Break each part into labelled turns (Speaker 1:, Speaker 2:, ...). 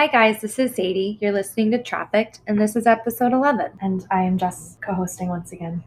Speaker 1: Hi, guys, this is Sadie. You're listening to Trafficked, and this is episode 11.
Speaker 2: And I am Jess co hosting once again.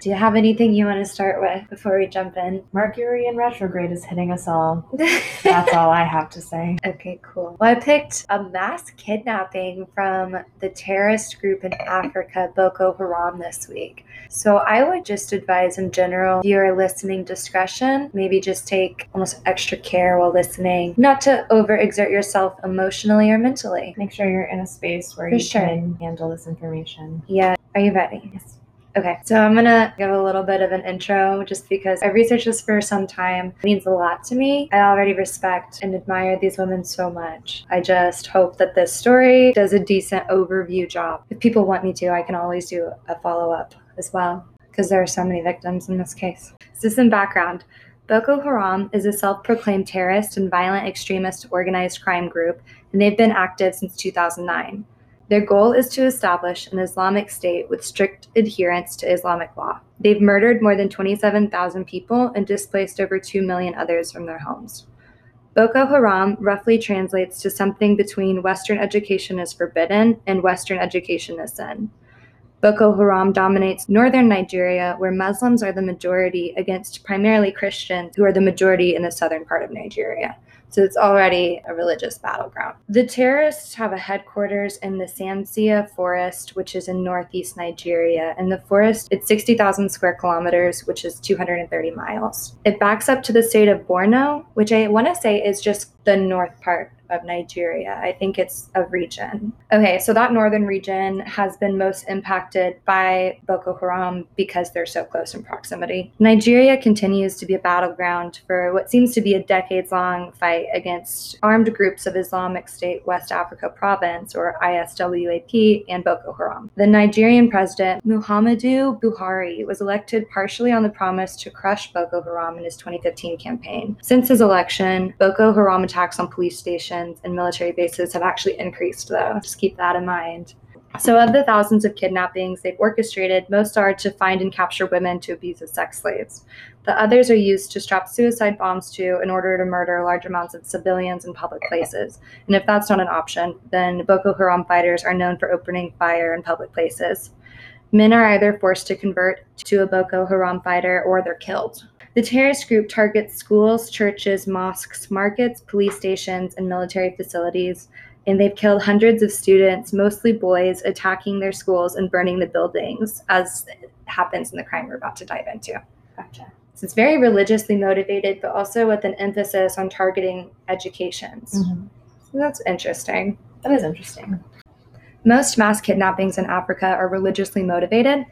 Speaker 1: Do you have anything you want to start with before we jump in?
Speaker 2: Mercury in retrograde is hitting us all. That's all I have to say.
Speaker 1: Okay, cool. Well, I picked a mass kidnapping from the terrorist group in Africa, Boko Haram, this week. So I would just advise in general, if you are listening discretion, maybe just take almost extra care while listening, not to overexert yourself emotionally or mentally.
Speaker 2: Make sure you're in a space where
Speaker 1: For
Speaker 2: you
Speaker 1: sure.
Speaker 2: can handle this information.
Speaker 1: Yeah, are you ready?
Speaker 2: Yes.
Speaker 1: Okay, so I'm gonna give a little bit of an intro just because I've researched this for some time. It means a lot to me. I already respect and admire these women so much. I just hope that this story does a decent overview job. If people want me to, I can always do a follow up as well because there are so many victims in this case. So, some background. Boko Haram is a self proclaimed terrorist and violent extremist organized crime group, and they've been active since 2009. Their goal is to establish an Islamic state with strict adherence to Islamic law. They've murdered more than 27,000 people and displaced over 2 million others from their homes. Boko Haram roughly translates to something between Western education is forbidden and Western education is sin. Boko Haram dominates northern Nigeria, where Muslims are the majority against primarily Christians, who are the majority in the southern part of Nigeria. So it's already a religious battleground. The terrorists have a headquarters in the Sambisa Forest, which is in northeast Nigeria. And the forest, it's 60,000 square kilometers, which is 230 miles. It backs up to the state of Borno, which I want to say is just the north part of Nigeria. I think it's a region. Okay, so that northern region has been most impacted by Boko Haram because they're so close in proximity. Nigeria continues to be a battleground for what seems to be a decades long fight against armed groups of Islamic State West Africa Province, or ISWAP, and Boko Haram. The Nigerian president, Muhammadu Buhari, was elected partially on the promise to crush Boko Haram in his 2015 campaign. Since his election, Boko Haram on police stations and military bases have actually increased, though. Just keep that in mind. So, of the thousands of kidnappings they've orchestrated, most are to find and capture women to abuse as sex slaves. The others are used to strap suicide bombs to in order to murder large amounts of civilians in public places. And if that's not an option, then Boko Haram fighters are known for opening fire in public places. Men are either forced to convert to a Boko Haram fighter or they're killed. The terrorist group targets schools, churches, mosques, markets, police stations, and military facilities, and they've killed hundreds of students, mostly boys, attacking their schools and burning the buildings, as happens in the crime we're about to dive into.
Speaker 2: Gotcha.
Speaker 1: So it's very religiously motivated, but also with an emphasis on targeting educations.
Speaker 2: Mhm.
Speaker 1: So that's interesting.
Speaker 2: That is interesting.
Speaker 1: Most mass kidnappings in Africa are religiously motivated.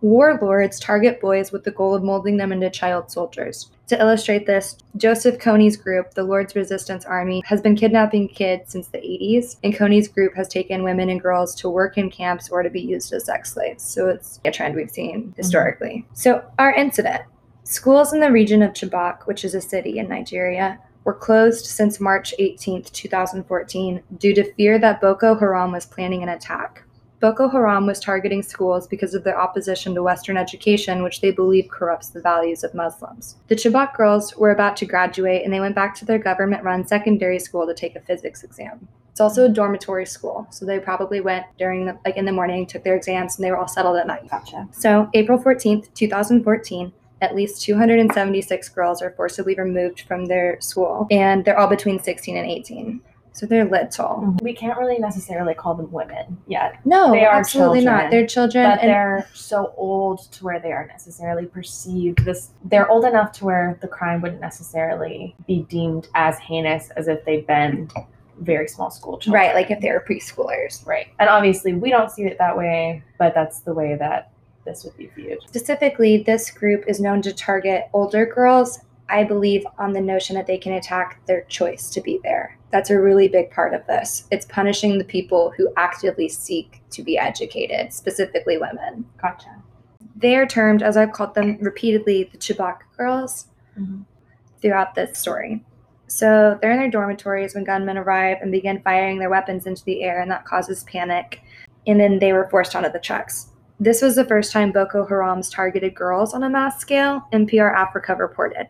Speaker 1: Warlords target boys with the goal of molding them into child soldiers. To illustrate this, Joseph Kony's group, the Lord's Resistance Army, has been kidnapping kids since the 80s, and Kony's group has taken women and girls to work in camps or to be used as sex slaves. So it's a trend we've seen mm-hmm. historically. So, our incident schools in the region of Chibok, which is a city in Nigeria, were closed since March 18, 2014, due to fear that Boko Haram was planning an attack. Boko Haram was targeting schools because of their opposition to Western education, which they believe corrupts the values of Muslims. The Chibok girls were about to graduate and they went back to their government run secondary school to take a physics exam. It's also a dormitory school, so they probably went during the, like in the morning, took their exams, and they were all settled at night.
Speaker 2: Gotcha.
Speaker 1: So, April 14th, 2014, at least 276 girls are forcibly removed from their school, and they're all between 16 and 18. So they're little. Mm-hmm.
Speaker 2: We can't really necessarily call them women yet,
Speaker 1: No,
Speaker 2: They are
Speaker 1: absolutely not.
Speaker 2: children,
Speaker 1: They're children,
Speaker 2: but
Speaker 1: and
Speaker 2: they're so old to where they aren't necessarily perceived this. They're old enough to where the crime wouldn't necessarily be deemed as heinous as if they've been very small school children.
Speaker 1: right, like if they were preschoolers.
Speaker 2: Right. And obviously, we don't see it that way, but that's the way that this would be viewed.
Speaker 1: Specifically, this group is known to target older girls. I believe on the notion that they can attack their choice to be there. That's a really big part of this. It's punishing the people who actively seek to be educated, specifically women.
Speaker 2: Gotcha.
Speaker 1: They are termed, as I've called them repeatedly, the Chibok girls
Speaker 2: Mhm.
Speaker 1: throughout this story. So they're in their dormitories when gunmen arrive and begin firing their weapons into the air, and that causes panic. And then they were forced onto the trucks. This was the first time Boko Haram's targeted girls on a mass scale, NPR Africa reported.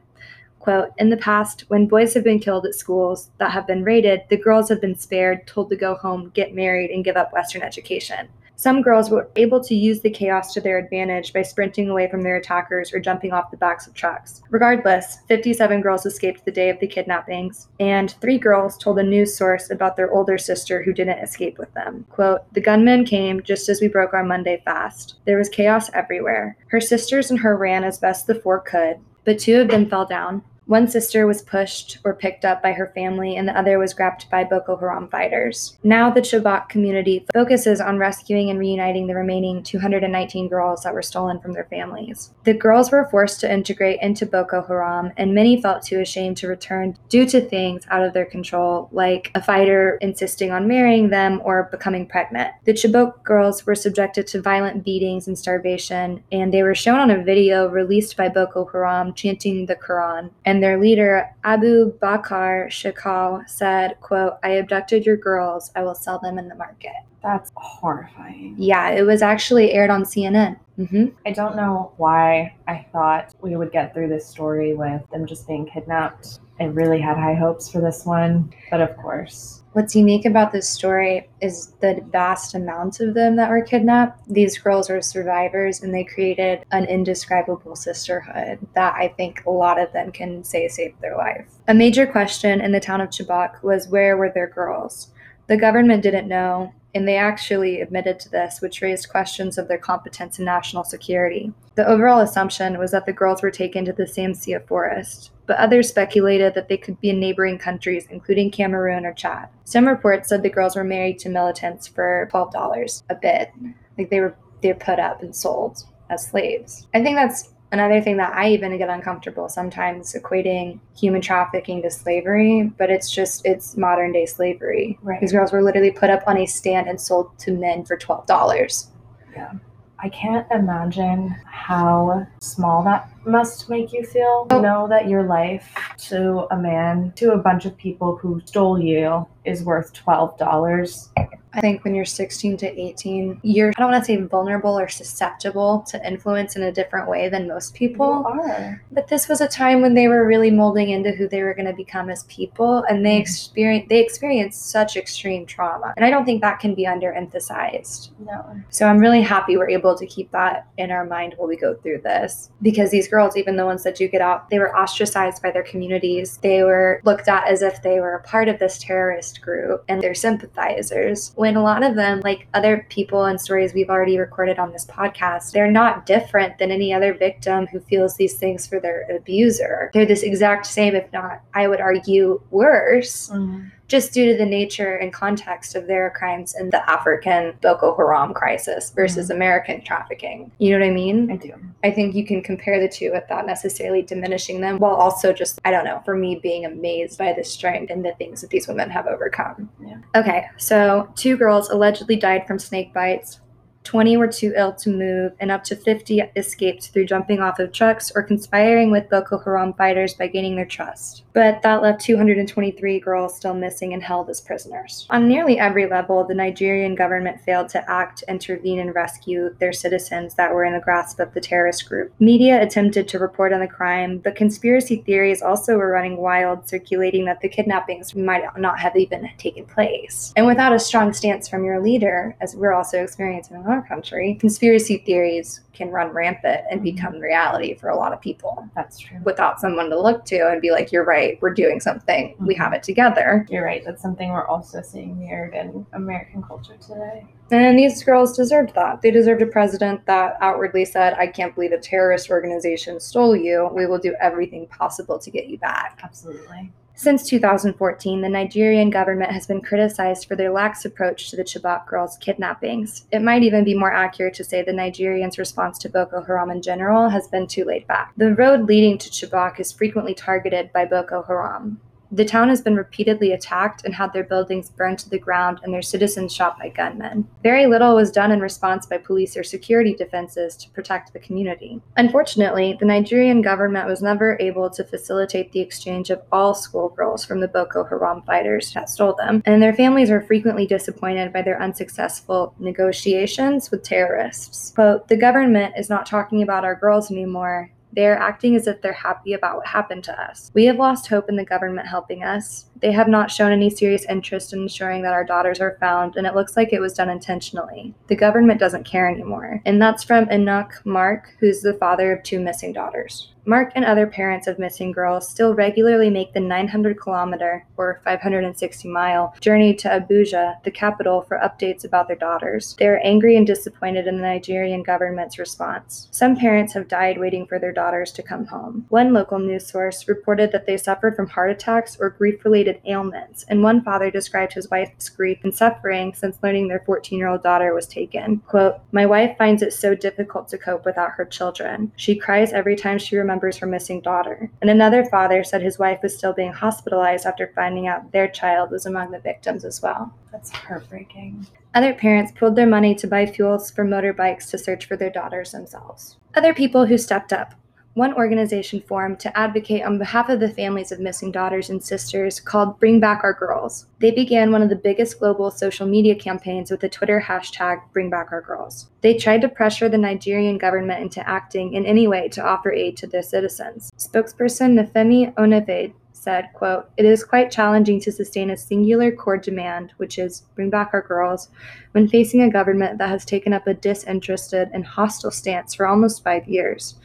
Speaker 1: Quote, in the past, when boys have been killed at schools that have been raided, the girls have been spared, told to go home, get married, and give up Western education. Some girls were able to use the chaos to their advantage by sprinting away from their attackers or jumping off the backs of trucks. Regardless, 57 girls escaped the day of the kidnappings, and three girls told a news source about their older sister who didn't escape with them. Quote, The gunmen came just as we broke our Monday fast. There was chaos everywhere. Her sisters and her ran as best the four could, but two of them fell down. One sister was pushed or picked up by her family, and the other was grabbed by Boko Haram fighters. Now, the Chibok community focuses on rescuing and reuniting the remaining 219 girls that were stolen from their families. The girls were forced to integrate into Boko Haram, and many felt too ashamed to return due to things out of their control, like a fighter insisting on marrying them or becoming pregnant. The Chibok girls were subjected to violent beatings and starvation, and they were shown on a video released by Boko Haram chanting the Quran. And their leader, Abu Bakr Shekau, said, quote, I abducted your girls. I will sell them in the market.
Speaker 2: That's horrifying.
Speaker 1: Yeah, it was actually aired on CNN. hmm
Speaker 2: I don't know why I thought we would get through this story with them just being kidnapped. I really had high hopes for this one, but of course.
Speaker 1: What's unique about this story is the vast amount of them that were kidnapped. These girls are survivors and they created an indescribable sisterhood that I think a lot of them can say saved their life. A major question in the town of Chibok was where were their girls? The government didn't know, and they actually admitted to this, which raised questions of their competence in national security. The overall assumption was that the girls were taken to the Sambisa forest, but others speculated that they could be in neighboring countries, including Cameroon or Chad. Some reports said the girls were married to militants for $12 a bit, like they were they were put up and sold as slaves. I think that's another thing that I even get uncomfortable sometimes equating human trafficking to slavery, but it's just it's modern day slavery.
Speaker 2: Right.
Speaker 1: These girls were literally put up on a stand and sold to men for twelve dollars.
Speaker 2: Yeah. I can't imagine how small that must make you feel.
Speaker 1: Oh.
Speaker 2: Know that your life to a man, to a bunch of people who stole you, is worth $12.
Speaker 1: I think when you're 16 to 18, you're I don't want to say vulnerable or susceptible to influence in a different way than most people.
Speaker 2: are.
Speaker 1: But this was a time when they were really molding into who they were going to become as people, and they
Speaker 2: Mhm.
Speaker 1: experience they experienced such extreme trauma, and I don't think that can be underemphasized.
Speaker 2: No.
Speaker 1: So I'm really happy we're able to keep that in our mind while we go through this, because these girls, even the ones that do get out, they were ostracized by their communities. They were looked at as if they were a part of this terrorist group, and they're sympathizers. When a lot of them, like other people and stories we've already recorded on this podcast, they're not different than any other victim who feels these things for their abuser. They're this exact same, if not, I would argue, worse, mm-hmm. Just due to the nature and context of their crimes in the African Boko Haram crisis versus mm-hmm. American trafficking. You know what I mean?
Speaker 2: I do.
Speaker 1: I think you can compare the two without necessarily diminishing them, while also just, I don't know, for me being amazed by the strength and the things that these women have overcome.
Speaker 2: Yeah.
Speaker 1: Okay, so two girls allegedly died from snake bites. 20 were too ill to move, and up to 50 escaped through jumping off of trucks or conspiring with Boko Haram fighters by gaining their trust. But that left 223 girls still missing and held as prisoners. On nearly every level, the Nigerian government failed to act, intervene, and rescue their citizens that were in the grasp of the terrorist group. Media attempted to report on the crime, but conspiracy theories also were running wild, circulating that the kidnappings might not have even taken place. And without a strong stance from your leader, as we're also experiencing in our country, conspiracy theories can run rampant and mm-hmm. become reality for a lot of people
Speaker 2: That's true.
Speaker 1: without someone to look to and be like, you're right, we're doing something, we mm-hmm. have it together.
Speaker 2: You're right. That's something we're also seeing mirrored in American culture today.
Speaker 1: And these girls deserved that. They deserved a president that outwardly said, I can't believe a terrorist organization stole you. We will do everything possible to get you back.
Speaker 2: Absolutely.
Speaker 1: Since 2014, the Nigerian government has been criticized for their lax approach to the Chibok girls' kidnappings. It might even be more accurate to say the Nigerians' response to Boko Haram in general has been too laid back. The road leading to Chibok is frequently targeted by Boko Haram. The town has been repeatedly attacked and had their buildings burned to the ground and their citizens shot by gunmen. Very little was done in response by police or security defenses to protect the community. Unfortunately, the Nigerian government was never able to facilitate the exchange of all schoolgirls from the Boko Haram fighters that stole them, and their families are frequently disappointed by their unsuccessful negotiations with terrorists. Quote, the government is not talking about our girls anymore. They are acting as if they're happy about what happened to us. We have lost hope in the government helping us. They have not shown any serious interest in ensuring that our daughters are found, and it looks like it was done intentionally. The government doesn't care anymore. And that's from Enoch Mark, who's the father of two missing daughters. Mark and other parents of missing girls still regularly make the 900 kilometer or 560 mile journey to Abuja, the capital, for updates about their daughters. They are angry and disappointed in the Nigerian government's response. Some parents have died waiting for their daughters to come home. One local news source reported that they suffered from heart attacks or grief related ailments, and one father described his wife's grief and suffering since learning their 14 year old daughter was taken. Quote, My wife finds it so difficult to cope without her children. She cries every time she remembers remembers her missing daughter. And another father said his wife was still being hospitalized after finding out their child was among the victims as well.
Speaker 2: That's heartbreaking.
Speaker 1: Other parents pooled their money to buy fuels for motorbikes to search for their daughters themselves. Other people who stepped up one organization formed to advocate on behalf of the families of missing daughters and sisters called Bring Back Our Girls. They began one of the biggest global social media campaigns with the Twitter hashtag Bring Back Our Girls. They tried to pressure the Nigerian government into acting in any way to offer aid to their citizens. Spokesperson Nefemi Onevade said, quote, It is quite challenging to sustain a singular core demand, which is bring back our girls, when facing a government that has taken up a disinterested and hostile stance for almost five years.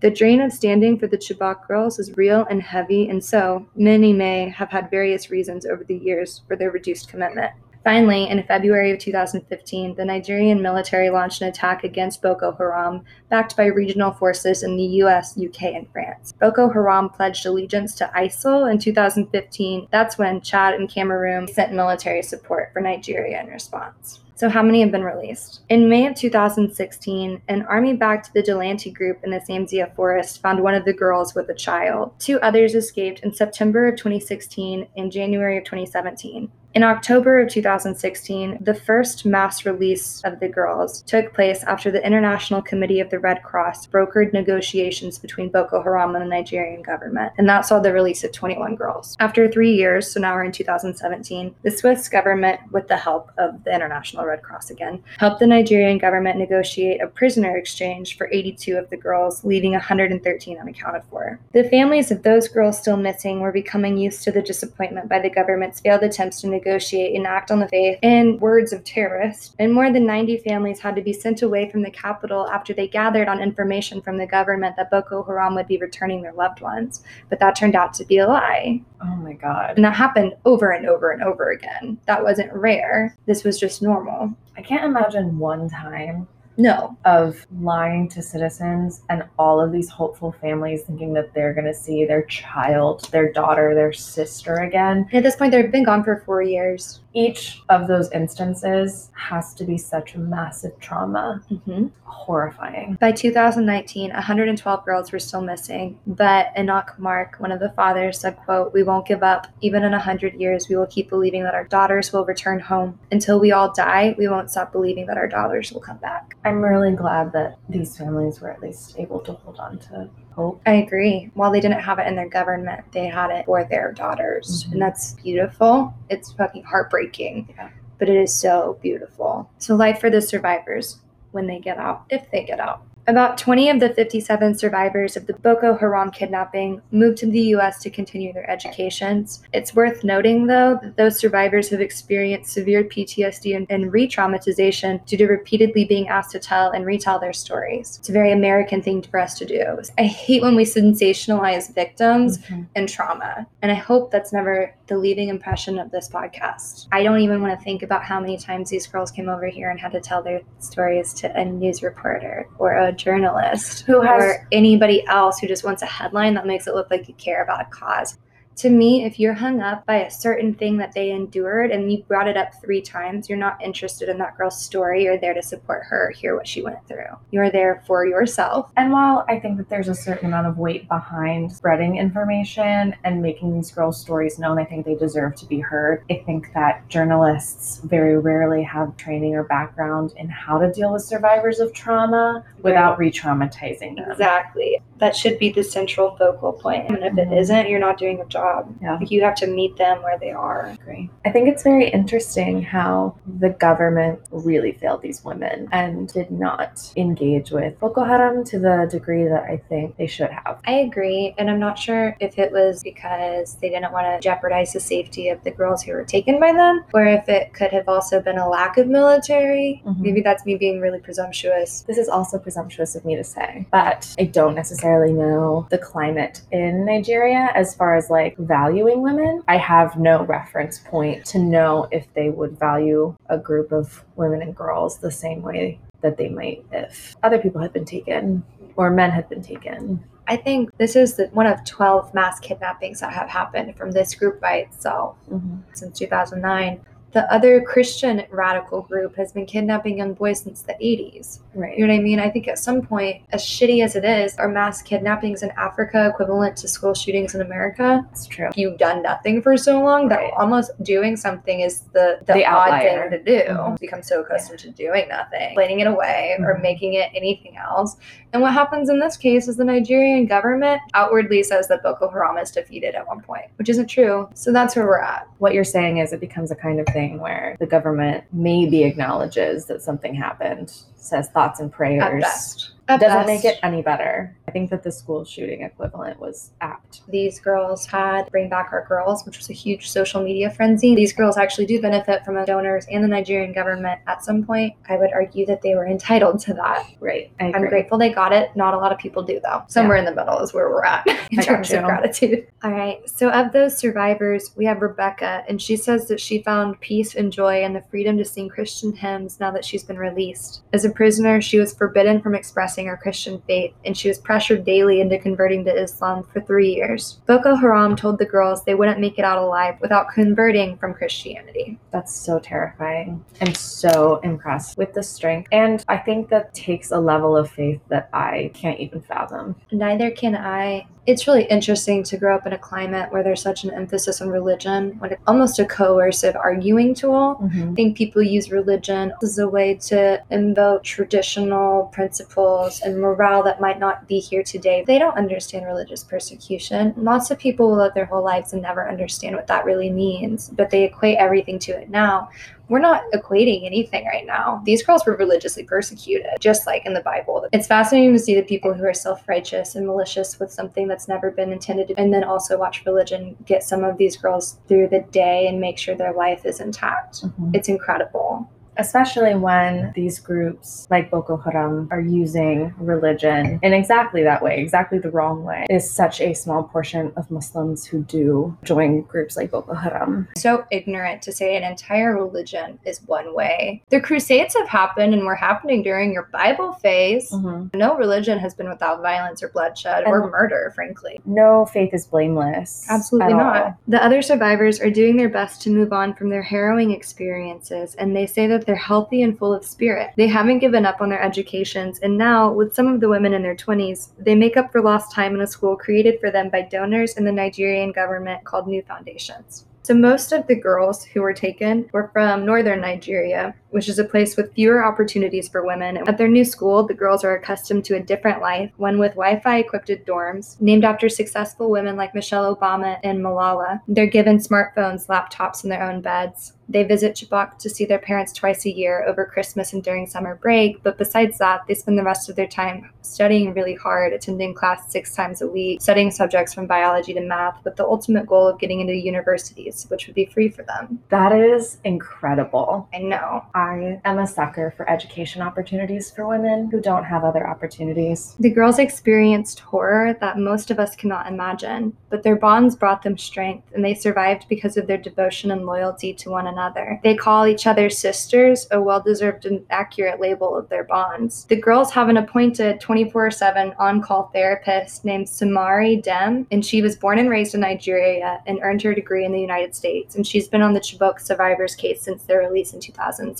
Speaker 1: The drain of standing for the Chibok girls is real and heavy, and so many may have had various reasons over the years for their reduced commitment. Finally, in February of 2015, the Nigerian military launched an attack against Boko Haram, backed by regional forces in the US, UK, and France. Boko Haram pledged allegiance to ISIL in 2015. That's when Chad and Cameroon sent military support for Nigeria in response. So, how many have been released? In May of 2016, an army backed vigilante group in the Sambisa forest found one of the girls with a child. Two others escaped in September of 2016 and January of 2017. In October of 2016, the first mass release of the girls took place after the International Committee of the Red Cross brokered negotiations between Boko Haram and the Nigerian government, and that saw the release of 21 girls. After three years, so now we're in 2017, the Swiss government, with the help of the International Red Cross again, helped the Nigerian government negotiate a prisoner exchange for 82 of the girls, leaving 113 unaccounted for. The families of those girls still missing were becoming used to the disappointment by the government's failed attempts to negotiate and act on the faith in words of terrorists, and more than 90 families had to be sent away from the capital after they gathered on information from the government that Boko Haram would be returning their loved ones. But that turned out to be a lie.
Speaker 2: Oh my God.
Speaker 1: And that happened over and over and over again. That wasn't rare. This was just normal.
Speaker 2: I can't imagine one time
Speaker 1: No.
Speaker 2: of lying to citizens and all of these hopeful families thinking that they're going to see their child, their daughter, their sister again.
Speaker 1: At this point, they've been gone for four years.
Speaker 2: Each of those instances has to be such a massive trauma.
Speaker 1: Mm-hmm.
Speaker 2: Horrifying.
Speaker 1: By 2019, 112 girls were still missing, but Enoch Mark, one of the fathers, said, quote, We won't give up. Even in 100 years, we will keep believing that our daughters will return home. Until we all die, we won't stop believing that our daughters will come back.
Speaker 2: I'm really glad that these families were at least able to hold on to hope.
Speaker 1: I agree. While they didn't have it in their government, they had it for their daughters.
Speaker 2: Mhm.
Speaker 1: And that's beautiful. It's fucking heartbreaking.
Speaker 2: Yeah.
Speaker 1: But it is so beautiful. So, life for the survivors when they get out, if they get out. About 20 of the 57 survivors of the Boko Haram kidnapping moved to the U.S. to continue their educations. It's worth noting, though, that those survivors have experienced severe PTSD and, and re traumatization due to repeatedly being asked to tell and retell their stories. It's a very American thing for us to do. I hate when we sensationalize victims
Speaker 2: Mhm.
Speaker 1: and trauma. And I hope that's never the leading impression of this podcast. I don't even want to think about how many times these girls came over here and had to tell their stories to a news reporter or a journalist
Speaker 2: Who has-
Speaker 1: or anybody else who just wants a headline that makes it look like you care about a cause. To me, if you're hung up by a certain thing that they endured and you brought it up three times, you're not interested in that girl's story. You're there to support her, hear what she went through. You're there for yourself.
Speaker 2: And while I think that there's a certain amount of weight behind spreading information and making these girls' stories known, I think they deserve to be heard. I think that journalists very rarely have training or background in how to deal with survivors of trauma without re traumatizing them.
Speaker 1: Exactly. That should be the central focal point. And if it
Speaker 2: Mhm.
Speaker 1: isn't, you're not doing your job. Job.
Speaker 2: Yeah.
Speaker 1: Like you have to meet them where they are.
Speaker 2: agree. I think it's very interesting how the government really failed these women and did not engage with Boko Haram to the degree that I think they should have.
Speaker 1: I agree, and I'm not sure if it was because they didn't want to jeopardize the safety of the girls who were taken by them, or if it could have also been a lack of military.
Speaker 2: Mhm.
Speaker 1: Maybe that's me being really presumptuous.
Speaker 2: This is also presumptuous of me to say, but I don't necessarily know the climate in Nigeria as far as like valuing women. I have no reference point to know if they would value a group of women and girls the same way that they might if other people had been taken or men had been taken.
Speaker 1: I think this is the, one of 12 mass kidnappings that have happened from this group by itself mm-hmm. since 2009. The other Christian radical group has been kidnapping young boys since the 80s.
Speaker 2: Right.
Speaker 1: You know what I mean? I think at some point, as shitty as it is, are mass kidnappings in Africa equivalent to school shootings in America?
Speaker 2: It's true.
Speaker 1: You've done nothing for so long that
Speaker 2: Right.
Speaker 1: almost doing something is the, the,
Speaker 2: The
Speaker 1: odd
Speaker 2: outlier.
Speaker 1: thing to do.
Speaker 2: Mhm.
Speaker 1: Become so accustomed to doing nothing, explaining it away, or
Speaker 2: Mhm.
Speaker 1: making it anything else. And what happens in this case is the Nigerian government outwardly says that Boko Haram is defeated at one point, which isn't true. So that's where we're at.
Speaker 2: What you're saying is it becomes a kind of thing where the government maybe acknowledges that something happened, says thoughts and
Speaker 1: At
Speaker 2: prayers.
Speaker 1: best. At
Speaker 2: Doesn't
Speaker 1: best.
Speaker 2: make it any better. I think that the school shooting equivalent was apt.
Speaker 1: these girls had Bring Back Our Girls, which was a huge social media frenzy. These girls actually do benefit from the donors and the Nigerian government at some point. I would argue that they were entitled to that.
Speaker 2: Right. I
Speaker 1: I'm grateful they got it. Not a lot of people do, though. Somewhere in the middle is where we're at in
Speaker 2: I
Speaker 1: terms of gratitude. All right. So, of those survivors, we have Rebecca, and she says that she found peace and joy and the freedom to sing Christian hymns now that she's been released. As a prisoner, she was forbidden from expressing her Christian faith, and she was pressured daily into converting to Islam for three years. Boko Haram told the girls they wouldn't make it out alive without converting from Christianity.
Speaker 2: That's so terrifying. I'm so impressed with the strength. And I think that takes a level of faith that I can't even fathom.
Speaker 1: Neither can I. It's really interesting to grow up in a climate where there's such an emphasis on religion, when it's almost a coercive arguing tool. Mm-hmm. I think people use religion as a way to invoke traditional principles and morale that might not be here today. They don't understand religious persecution. Lots of people will live their whole lives and never understand what that really means, but they equate everything to it now. We're not equating anything right now. These girls were religiously persecuted, just like in the Bible. It's fascinating to see the people who are self righteous and malicious with something that's never been intended, and then also watch religion get some of these girls through the day and make sure their life is intact. Mm-hmm. It's incredible.
Speaker 2: Especially when these groups like Boko Haram are using religion in exactly that way, exactly the wrong way. is such a small portion of Muslims who do join groups like Boko Haram.
Speaker 1: So ignorant to say an entire religion is one way. The Crusades have happened and were happening during your Bible phase. Mm-hmm. No religion has been without violence or bloodshed or murder, frankly.
Speaker 2: No faith is blameless.
Speaker 1: Absolutely not.
Speaker 2: all.
Speaker 1: The other survivors are doing their best to move on from their harrowing experiences, and they say that they're healthy and full of spirit. They haven't given up on their educations, and now, with some of the women in their 20s, they make up for lost time in a school created for them by donors and the Nigerian government called New Foundations. So, most of the girls who were taken were from northern Nigeria, which is a place with fewer opportunities for women. At their new school, the girls are accustomed to a different life, one with Wi Fi equipped dorms, named after successful women like Michelle Obama and Malala. They're given smartphones, laptops, and their own beds. They visit Chibok to see their parents twice a year over Christmas and during summer break, but besides that, they spend the rest of their time studying really hard, attending class six times a week, studying subjects from biology to math, with the ultimate goal of getting into universities, which would be free for them.
Speaker 2: That is incredible.
Speaker 1: I know.
Speaker 2: I am a sucker for education opportunities for women who don't have other opportunities.
Speaker 1: The girls experienced horror that most of us cannot imagine, but their bonds brought them strength, and they survived because of their devotion and loyalty to one another. They call each other sisters, a well deserved and accurate label of their bonds. The girls have an appointed 24 7 on call therapist named Samari Dem, and she was born and raised in Nigeria and earned her degree in the United States. And she's been on the Chibok survivors case since their release in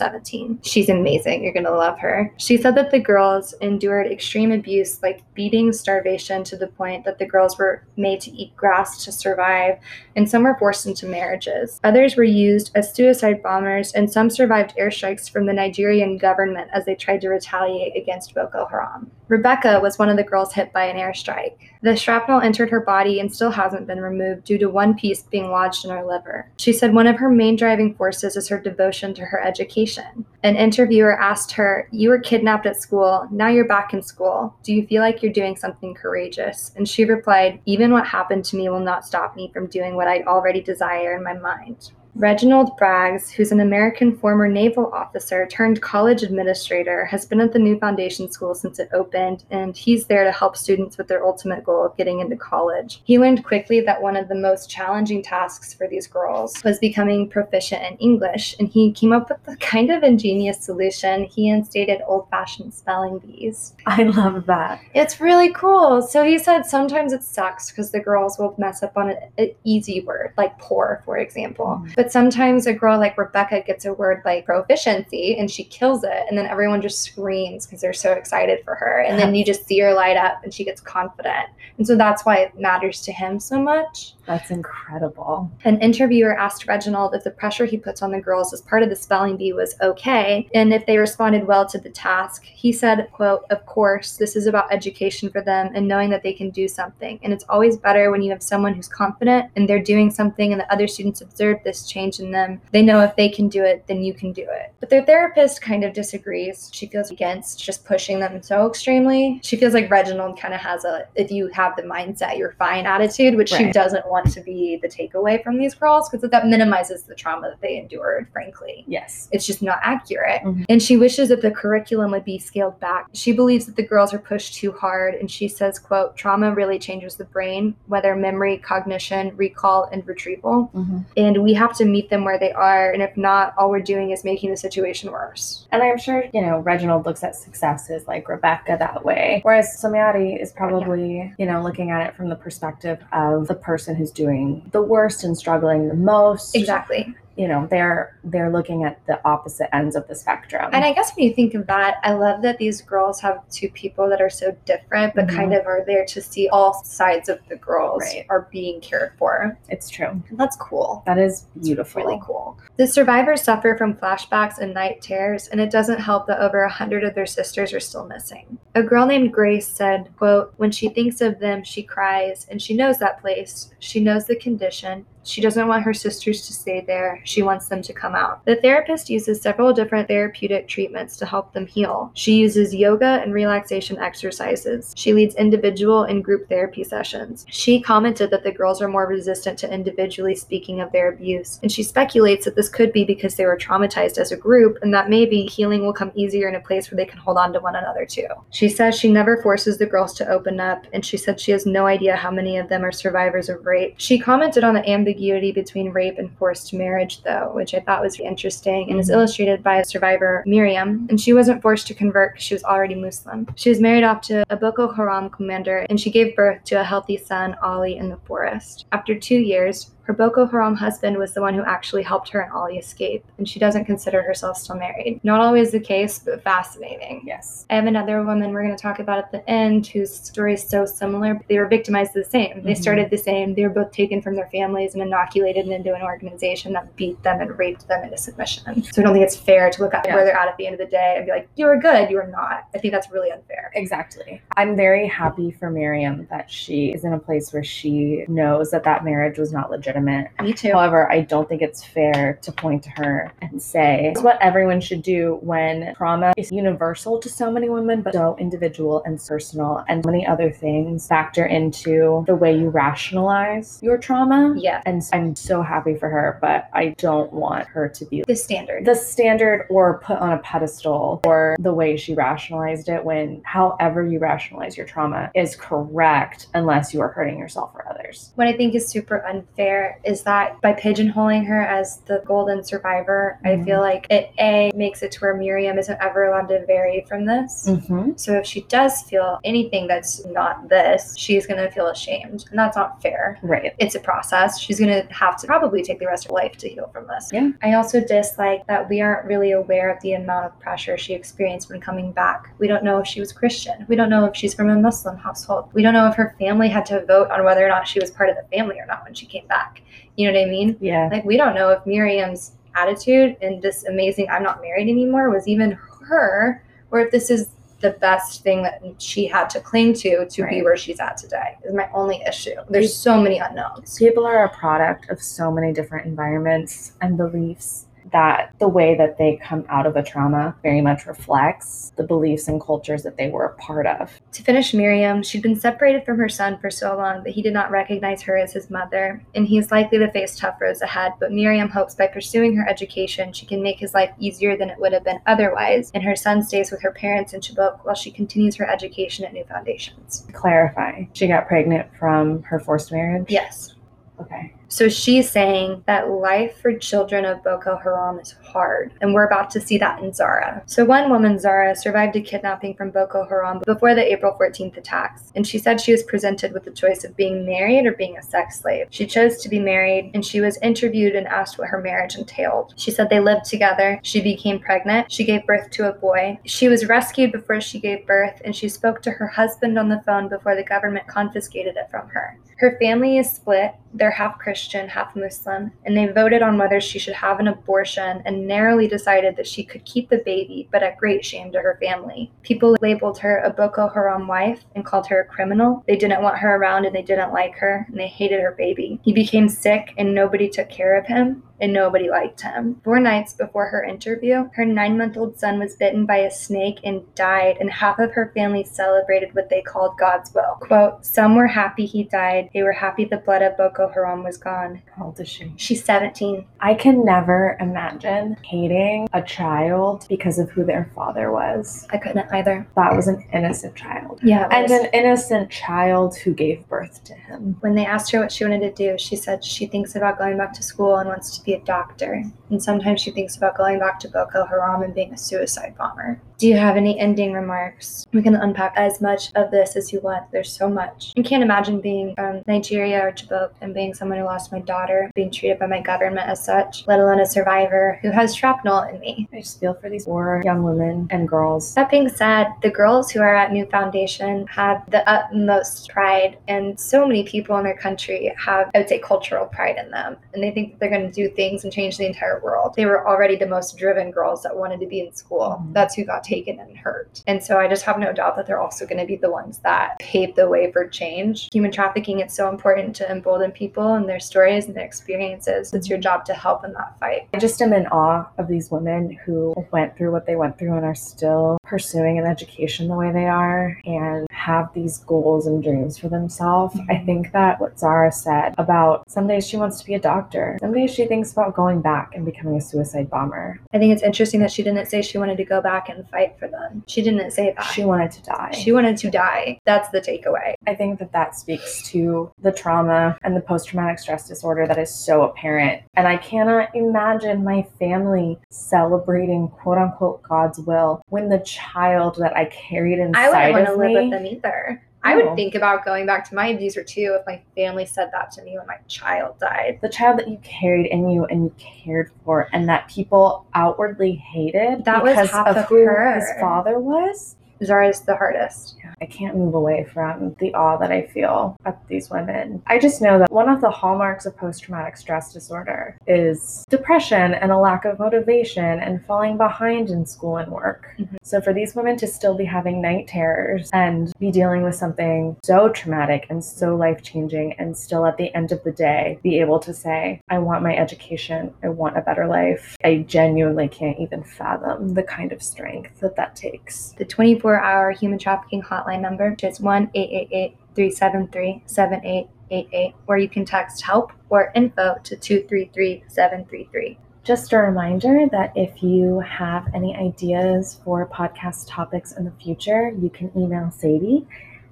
Speaker 1: 2017. She's amazing. You're going to love her. She said that the girls endured extreme abuse like beating, starvation, to the point that the girls were made to eat grass to survive, and some were forced into marriages. Others were used as suicide bombers, and some survived airstrikes from the Nigerian government as they tried to retaliate against Boko Haram. Rebecca was one of the girls hit by an airstrike. The shrapnel entered her body and still hasn't been removed due to one piece being lodged in her liver. She said one of her main driving forces is her devotion to her education. An interviewer asked her, You were kidnapped at school, now you're back in school. Do you feel like you're doing something courageous? And she replied, Even what happened to me will not stop me from doing what I already desire in my mind. Reginald Braggs, who's an American former naval officer turned college administrator, has been at the new foundation school since it opened, and he's there to help students with their ultimate goal of getting into college. He learned quickly that one of the most challenging tasks for these girls was becoming proficient in English, and he came up with a kind of ingenious solution. He instated old fashioned spelling bees.
Speaker 2: I love that.
Speaker 1: It's really cool. So he said sometimes it sucks because the girls will mess up on an easy word, like poor, for example.
Speaker 2: Mm.
Speaker 1: But sometimes a girl like Rebecca gets a word like proficiency and she kills it, and then everyone just screams because they're so excited for her. And then you just see her light up and she gets confident. And so that's why it matters to him so much.
Speaker 2: That's incredible.
Speaker 1: An interviewer asked Reginald if the pressure he puts on the girls as part of the spelling bee was okay, and if they responded well to the task. He said, quote, Of course, this is about education for them and knowing that they can do something. And it's always better when you have someone who's confident and they're doing something and the other students observe this change in them. They know if they can do it, then you can do it. But their therapist kind of disagrees. She feels against just pushing them so extremely. She feels like Reginald kind of has a if you have the mindset, you're fine attitude, which she doesn't want to be the takeaway from these girls because that minimizes the trauma that they endured, frankly.
Speaker 2: Yes.
Speaker 1: It's just not accurate.
Speaker 2: Mhm.
Speaker 1: And she wishes that the curriculum would be scaled back. She believes that the girls are pushed too hard and she says, quote, trauma really changes the brain, whether memory, cognition, recall, and retrieval.
Speaker 2: Mhm.
Speaker 1: And we have to meet them where they are. And if not, all we're doing is making the situation worse.
Speaker 2: And I'm sure, you know, Reginald looks at successes like Rebecca that way. Whereas Somiati is probably, you know, looking at it from the perspective of the person who's doing the worst and struggling the most.
Speaker 1: Exactly.
Speaker 2: You know, they're they're looking at the opposite ends of the spectrum.
Speaker 1: And I guess when you think of that, I love that these girls have two people that are so different, but
Speaker 2: Mhm.
Speaker 1: kind of are there to see all sides of the girls
Speaker 2: Right.
Speaker 1: are being cared for.
Speaker 2: it's true.
Speaker 1: That's cool.
Speaker 2: That is
Speaker 1: It's
Speaker 2: beautiful.
Speaker 1: really cool. The survivors suffer from flashbacks and night terrors, and it doesn't help that over a hundred of their sisters are still missing. A girl named Grace said, quote, When she thinks of them, she cries, and she knows that place. She knows the condition. She doesn't want her sisters to stay there. She wants them to come out. The therapist uses several different therapeutic treatments to help them heal. She uses yoga and relaxation exercises. She leads individual and group therapy sessions. She commented that the girls are more resistant to individually speaking of their abuse, and she speculates that this could be because they were traumatized as a group and that maybe healing will come easier in a place where they can hold on to one another too. She says she never forces the girls to open up, and she said she has no idea how many of them are survivors of rape. She commented on the ambiguity between rape and forced marriage, though, which I thought was interesting and is
Speaker 2: Mhm.
Speaker 1: illustrated by a survivor Miriam. And she wasn't forced to convert because she was already Muslim. She was married off to a Boko Haram commander, and she gave birth to a healthy son, Ali, in the forest. After two years, her Boko Haram husband was the one who actually helped her and Ali escape, and she doesn't consider herself still married. Not always the case, but fascinating.
Speaker 2: Yes.
Speaker 1: I have another woman we're going to talk about at the end whose story is so similar. They were victimized the same. They
Speaker 2: Mhm.
Speaker 1: started the same. They were both taken from their families and inoculated into an organization that beat them and raped them into submission. So I don't think it's fair to look at
Speaker 2: Yeah.
Speaker 1: where they're at at the end of the day and be like, you were good, you were not. I think that's really unfair.
Speaker 2: Exactly. I'm very happy for Miriam that she is in a place where she knows that that marriage was not legitimate.
Speaker 1: Me too.
Speaker 2: However, I don't think it's fair to point to her and say it's what everyone should do when trauma is universal to so many women, but so individual and personal, and many other things factor into the way you rationalize your trauma.
Speaker 1: Yeah.
Speaker 2: And I'm so happy for her, but I don't want her to be
Speaker 1: The standard.
Speaker 2: the standard or put on a pedestal or the way she rationalized it when however you rationalize your trauma is correct unless you are hurting yourself or others.
Speaker 1: what I think is super unfair is that by pigeonholing her as the golden survivor, I
Speaker 2: Mhm.
Speaker 1: feel like it A makes it to where Miriam isn't ever allowed to vary from this.
Speaker 2: Mm-hmm.
Speaker 1: So if she does feel anything that's not this, she's going to feel ashamed. And that's not fair.
Speaker 2: Right.
Speaker 1: It's a process. She's going to have to probably take the rest of her life to heal from this.
Speaker 2: Yeah.
Speaker 1: I also dislike that we aren't really aware of the amount of pressure she experienced when coming back. We don't know if she was Christian. We don't know if she's from a Muslim household. We don't know if her family had to vote on whether or not she was part of the family or not when she came back. You know what I mean?
Speaker 2: Yeah.
Speaker 1: Like, we don't know if Miriam's attitude and this amazing I'm not married anymore was even her, or if this is the best thing that she had to cling to to be where she's at today. Is my only issue. There's so many unknowns.
Speaker 2: People are a product of so many different environments and beliefs that the way that they come out of a trauma very much reflects the beliefs and cultures that they were a part of.
Speaker 1: To finish Miriam, she'd been separated from her son for so long that he did not recognize her as his mother, and he is likely to face tough roads ahead. But Miriam hopes by pursuing her education, she can make his life easier than it would have been otherwise, and her son stays with her parents in Chibok while she continues her education at New Foundations.
Speaker 2: To Clarify. She got pregnant from her forced marriage?
Speaker 1: Yes.
Speaker 2: Okay.
Speaker 1: So she's saying that life for children of Boko Haram is hard, and we're about to see that in Zara. So one woman, Zara, survived a kidnapping from Boko Haram before the April 14th attacks, and she said she was presented with the choice of being married or being a sex slave. She chose to be married, and she was interviewed and asked what her marriage entailed. She said they lived together, she became pregnant, she gave birth to a boy. She was rescued before she gave birth, and she spoke to her husband on the phone before the government confiscated it from her. Her family is split. They're half Christian, half Muslim, and they voted on whether she should have an abortion and narrowly decided that she could keep the baby, but at great shame to her family. People labeled her a Boko Haram wife and called her a criminal. They didn't want her around and they didn't like her, and they hated her baby. He became sick and nobody took care of him and nobody liked him. Four nights before her interview, her nine month old son was bitten by a snake and died, and half of her family celebrated what they called God's will. Quote, Some were happy he died. They were happy the blood of Boko Haram was gone.
Speaker 2: How old is she?
Speaker 1: She's 17.
Speaker 2: I can never imagine hating a child because of who their father was.
Speaker 1: I couldn't either.
Speaker 2: That was an innocent child.
Speaker 1: Yeah.
Speaker 2: And an innocent child who gave birth to him.
Speaker 1: when they asked her what she wanted to do, she said she thinks about going back to school and wants to be a doctor. And sometimes she thinks about going back to Boko Haram and being a suicide bomber. Do you have any ending remarks? We can unpack as much of this as you want. There's so much. I can't imagine being from Nigeria or Chibok and being someone who lost my daughter, being treated by my government as such, let alone a survivor who has shrapnel in me.
Speaker 2: I just feel for these poor young women and girls.
Speaker 1: That being said, the girls who are at New Foundation have the utmost pride, and so many people in their country have, I would say, cultural pride in them. And they think that they're going to do things and change the entire world. They were already the most driven girls that wanted to be in school.
Speaker 2: Mhm.
Speaker 1: That's who got taken and hurt. And so I just have no doubt that they're also going to be the ones that pave the way for change. Human trafficking, it's so important to embolden people and their stories and their experiences. It's your job to help in that fight.
Speaker 2: I just am in awe of these women who went through what they went through and are still pursuing an education the way they are and have these goals and dreams for themselves. I mm-hmm. think that what Zara said about some days she wants to be a doctor, some days she thinks about going back and becoming a suicide bomber.
Speaker 1: I think it's interesting that she didn't say she wanted to go back and fight for them. She didn't say that.
Speaker 2: She wanted to die.
Speaker 1: She wanted to die. That's the takeaway.
Speaker 2: I think that that speaks to the trauma and the post traumatic stress disorder that is so apparent. And I cannot imagine my family celebrating quote unquote God's will when the child that I carried inside I
Speaker 1: wouldn't want to
Speaker 2: of
Speaker 1: live
Speaker 2: me.
Speaker 1: with them either. I would oh. think about going back to my abuser too if my family said that to me when my child died.
Speaker 2: the child that you carried in you and you cared for, and that people outwardly hated
Speaker 1: That was
Speaker 2: because
Speaker 1: half
Speaker 2: of
Speaker 1: of
Speaker 2: who
Speaker 1: her.
Speaker 2: his father was.
Speaker 1: Zara's the hardest.
Speaker 2: I can't move away from the awe that I feel at these women. I just know that one of the hallmarks of post traumatic stress disorder is depression and a lack of motivation and falling behind in school and work.
Speaker 1: Mhm.
Speaker 2: So, for these women to still be having night terrors and be dealing with something so traumatic and so life changing, and still at the end of the day be able to say, I want my education, I want a better life, I genuinely can't even fathom the kind of strength that that takes.
Speaker 1: The 24 hour human trafficking hotline number which is 1 888 373 7888, where you can text help or info to 233 733.
Speaker 2: Just a reminder that if you have any ideas for podcast topics in the future, you can email Sadie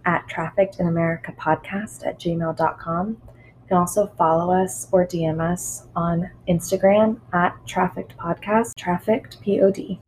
Speaker 2: at traffickedinamericapodcast at gmail.com. You can also follow us or DM us on Instagram at trafficked podcast, trafficked P O D.